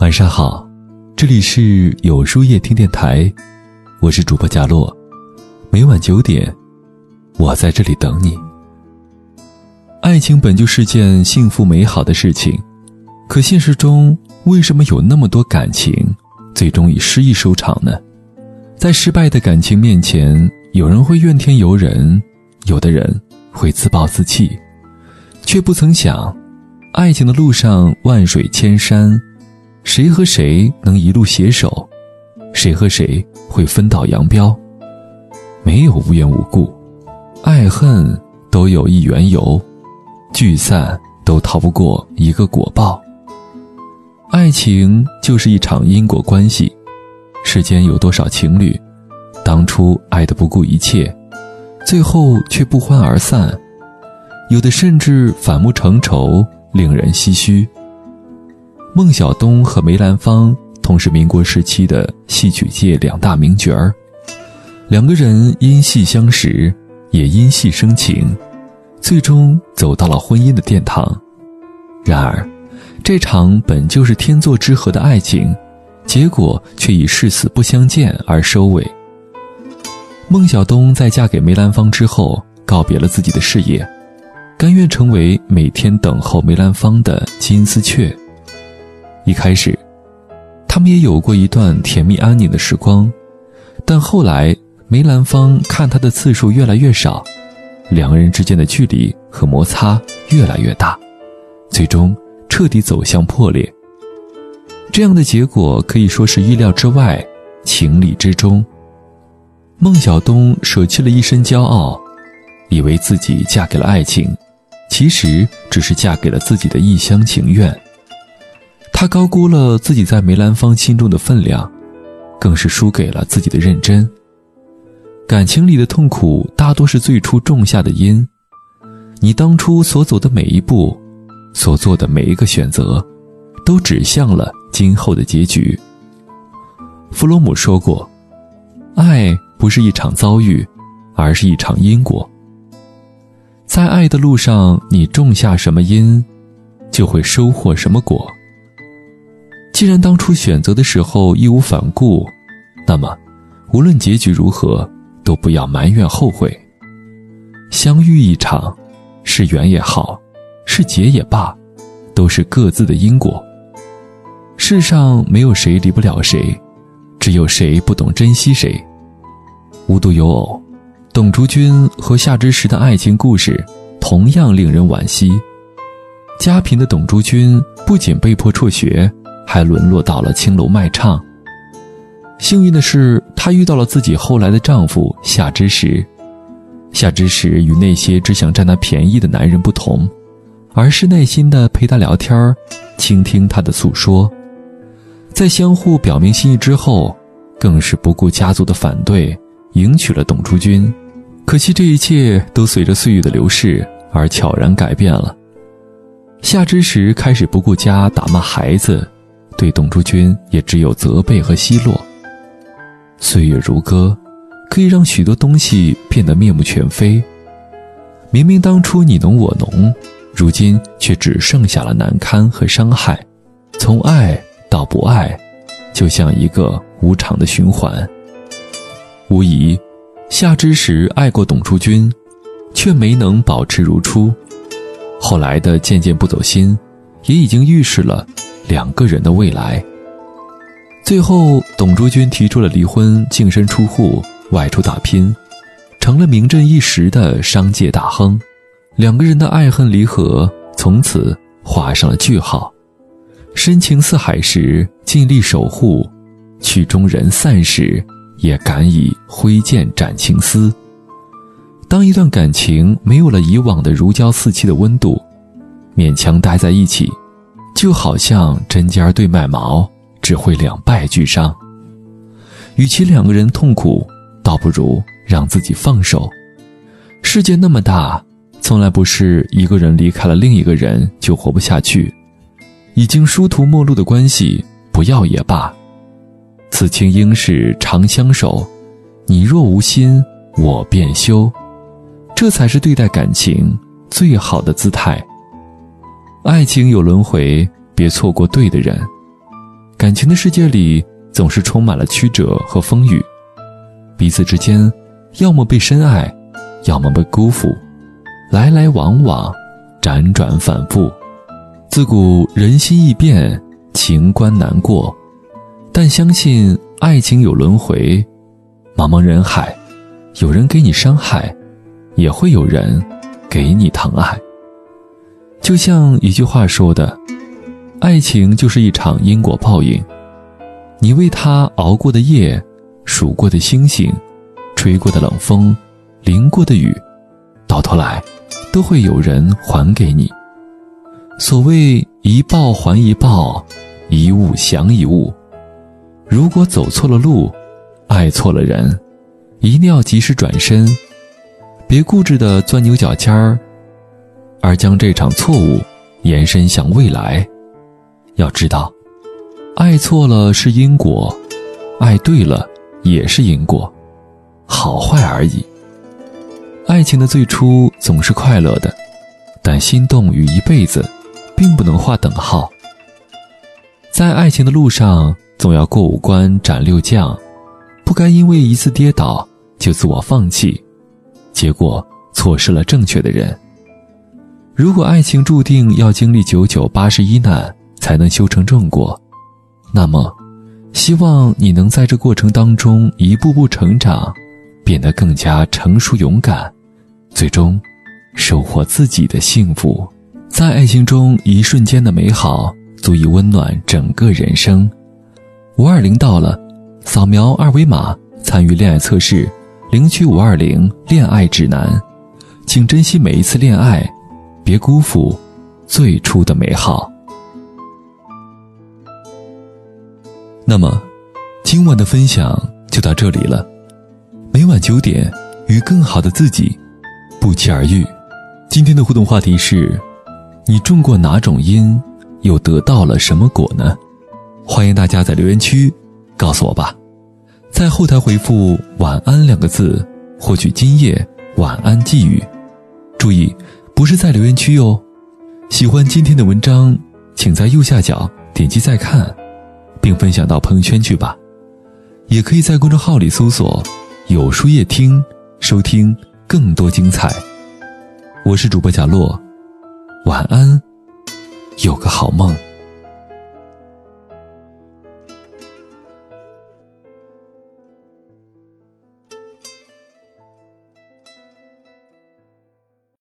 晚上好，这里是有书夜听电台，我是主播贾洛，每晚九点，我在这里等你。爱情本就是件幸福美好的事情，可现实中为什么有那么多感情最终以失意收场呢？在失败的感情面前，有人会怨天尤人，有的人会自暴自弃，却不曾想，爱情的路上万水千山。谁和谁能一路携手？谁和谁会分道扬镳？没有无缘无故，爱恨都有一缘由，聚散都逃不过一个果报。爱情就是一场因果关系，世间有多少情侣，当初爱得不顾一切，最后却不欢而散，有的甚至反目成仇，令人唏嘘。孟小冬和梅兰芳同是民国时期的戏曲界两大名角儿，两个人因戏相识，也因戏生情，最终走到了婚姻的殿堂。然而，这场本就是天作之合的爱情，结果却以誓死不相见而收尾。孟小冬在嫁给梅兰芳之后，告别了自己的事业，甘愿成为每天等候梅兰芳的金丝雀。一开始，他们也有过一段甜蜜安宁的时光，但后来梅兰芳看他的次数越来越少，两个人之间的距离和摩擦越来越大，最终彻底走向破裂。这样的结果可以说是意料之外，情理之中。孟小冬舍弃了一身骄傲，以为自己嫁给了爱情，其实只是嫁给了自己的一厢情愿。他高估了自己在梅兰芳心中的分量，更是输给了自己的认真。感情里的痛苦大多是最初种下的因，你当初所走的每一步，所做的每一个选择，都指向了今后的结局。弗洛姆说过：“爱不是一场遭遇，而是一场因果。在爱的路上，你种下什么因，就会收获什么果。”既然当初选择的时候义无反顾，那么，无论结局如何，都不要埋怨后悔。相遇一场，是缘也好，是劫也罢，都是各自的因果。世上没有谁离不了谁，只有谁不懂珍惜谁。无独有偶，董竹君和夏之时的爱情故事同样令人惋惜。家贫的董竹君不仅被迫辍学。还沦落到了青楼卖唱。幸运的是，她遇到了自己后来的丈夫夏之时。夏之时与那些只想占她便宜的男人不同，而是耐心地陪她聊天倾听她的诉说。在相互表明心意之后，更是不顾家族的反对，迎娶了董竹君。可惜这一切都随着岁月的流逝而悄然改变了。夏之时开始不顾家，打骂孩子。对董竹君也只有责备和奚落。岁月如歌，可以让许多东西变得面目全非。明明当初你侬我侬，如今却只剩下了难堪和伤害。从爱到不爱，就像一个无常的循环。无疑，夏之时爱过董竹君，却没能保持如初。后来的渐渐不走心，也已经预示了。两个人的未来。最后，董卓君提出了离婚，净身出户，外出打拼，成了名震一时的商界大亨。两个人的爱恨离合从此画上了句号。深情似海时，尽力守护；曲终人散时，也敢以挥剑斩情丝。当一段感情没有了以往的如胶似漆的温度，勉强待在一起。就好像针尖对麦芒，只会两败俱伤。与其两个人痛苦，倒不如让自己放手。世界那么大，从来不是一个人离开了另一个人就活不下去。已经殊途末路的关系，不要也罢。此情应是长相守，你若无心，我便休。这才是对待感情最好的姿态。爱情有轮回，别错过对的人。感情的世界里总是充满了曲折和风雨，彼此之间要么被深爱，要么被辜负，来来往往，辗转反复。自古人心易变，情关难过，但相信爱情有轮回。茫茫人海，有人给你伤害，也会有人给你疼爱。就像一句话说的。爱情就是一场因果报应，你为他熬过的夜，数过的星星，吹过的冷风，淋过的雨，到头来，都会有人还给你。所谓一报还一报，一物降一物。如果走错了路，爱错了人，一定要及时转身，别固执的钻牛角尖儿，而将这场错误延伸向未来。要知道，爱错了是因果，爱对了也是因果，好坏而已。爱情的最初总是快乐的，但心动与一辈子，并不能划等号。在爱情的路上，总要过五关斩六将，不该因为一次跌倒就自我放弃，结果错失了正确的人。如果爱情注定要经历九九八十一难，才能修成正果，那么，希望你能在这过程当中一步步成长，变得更加成熟勇敢，最终，收获自己的幸福。在爱情中，一瞬间的美好足以温暖整个人生。五二零到了，扫描二维码参与恋爱测试，领取五二零恋爱指南，请珍惜每一次恋爱，别辜负最初的美好。那么，今晚的分享就到这里了。每晚九点，与更好的自己不期而遇。今天的互动话题是：你种过哪种因，又得到了什么果呢？欢迎大家在留言区告诉我吧。在后台回复“晚安”两个字，获取今夜晚安寄语。注意，不是在留言区哦。喜欢今天的文章，请在右下角点击再看。并分享到朋友圈去吧，也可以在公众号里搜索“有书夜听”，收听更多精彩。我是主播贾洛，晚安，有个好梦。